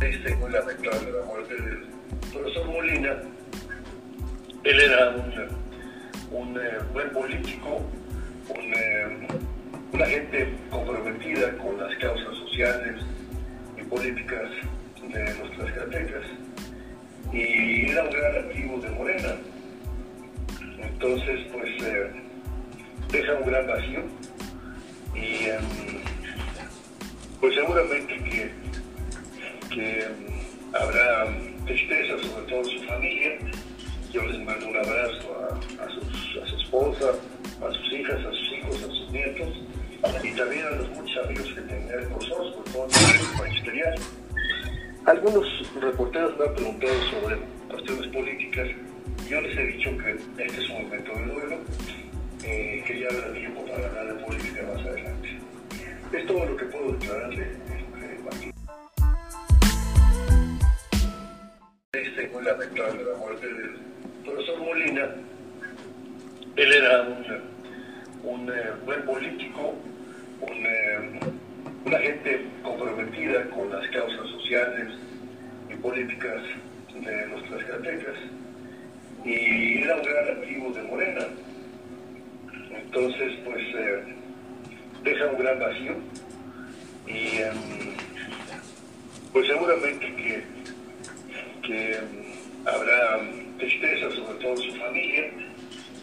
triste muy lamentable la muerte del profesor Molina. Él era un, eh, buen político, un, eh, una gente comprometida con las causas sociales y políticas de los tlaxcaltecas. Y era un gran activo de Morena. Entonces, pues, eh, deja un gran vacío. Y em, pues seguramente que, que em, habrá tristeza, sobre todo en su familia. Yo les mando un abrazo a, sus, a su esposa, a sus hijas, a sus hijos, a sus nietos y también a los muchos amigos que tengan nosotros por todo el magisterial. Algunos reporteros me han preguntado sobre cuestiones políticas. Yo les he dicho que este es un momento de duelo, eh, que ya habrá tiempo para hablar de política más adelante. Es todo lo que puedo declararle, lamentable la muerte del profesor Molina. Él era un, un eh, buen político, eh, una gente comprometida con las causas sociales y políticas de los tlaxcaltecas. Y era un gran activo de Morena. Entonces, pues, eh, deja un gran vacío. Y, em, pues, seguramente que, que em, habrá tristeza, sobre todo en su familia.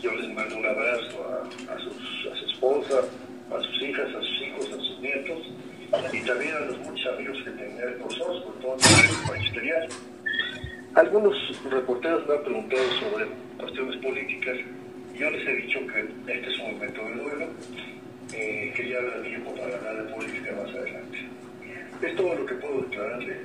Yo les mando un abrazo a, sus, a su esposa, a sus hijas, a sus hijos, a sus nietos y también a los muchos amigos que tengan nosotros por todo el magisterial. Algunos reporteros me han preguntado sobre cuestiones políticas yo les he dicho que este es un momento de duelo, eh, que ya habrá tiempo para hablar de política más adelante. Es todo lo que puedo declararle.